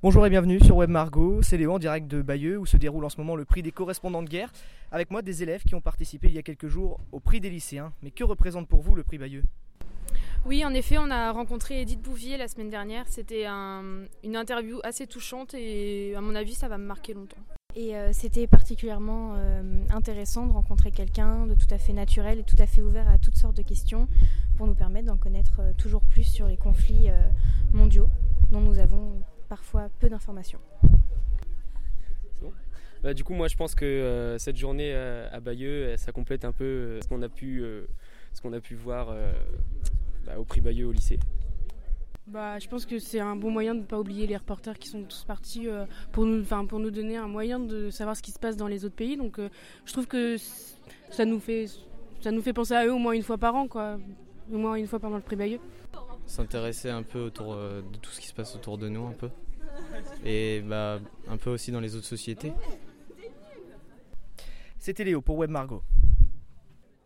Bonjour et bienvenue sur Web Margot, c'est Léon en direct de Bayeux où se déroule en ce moment le prix des correspondants de guerre. Avec moi des élèves qui ont participé il y a quelques jours au prix des lycéens. Mais que représente pour vous le prix Bayeux? Oui, en effet, on a rencontré Edith Bouvier la semaine dernière. C'était une interview assez touchante et à mon avis, ça va me marquer longtemps. Et euh, c'était particulièrement euh, intéressant de rencontrer quelqu'un de tout à fait naturel et tout à fait ouvert à toutes sortes de questions pour nous permettre d'en connaître euh, toujours plus sur les conflits mondiaux dont nous avons peu d'informations. Bah, du coup, moi je pense que euh, cette journée euh, à Bayeux, ça complète un peu euh, ce qu'on a pu, ce qu'on a pu voir bah, au prix Bayeux au lycée. Bah, je pense que c'est un bon moyen de ne pas oublier les reporters qui sont tous partis pour, nous, pour nous donner un moyen de savoir ce qui se passe dans les autres pays. Donc je trouve que ça nous, fait, ça nous fait penser à eux au moins une fois par an, quoi. au moins une fois pendant le prix Bayeux s'intéresser un peu autour euh, de tout ce qui se passe autour de nous un peu. Et bah, un peu aussi dans les autres sociétés. C'était Léo pour Web Margot.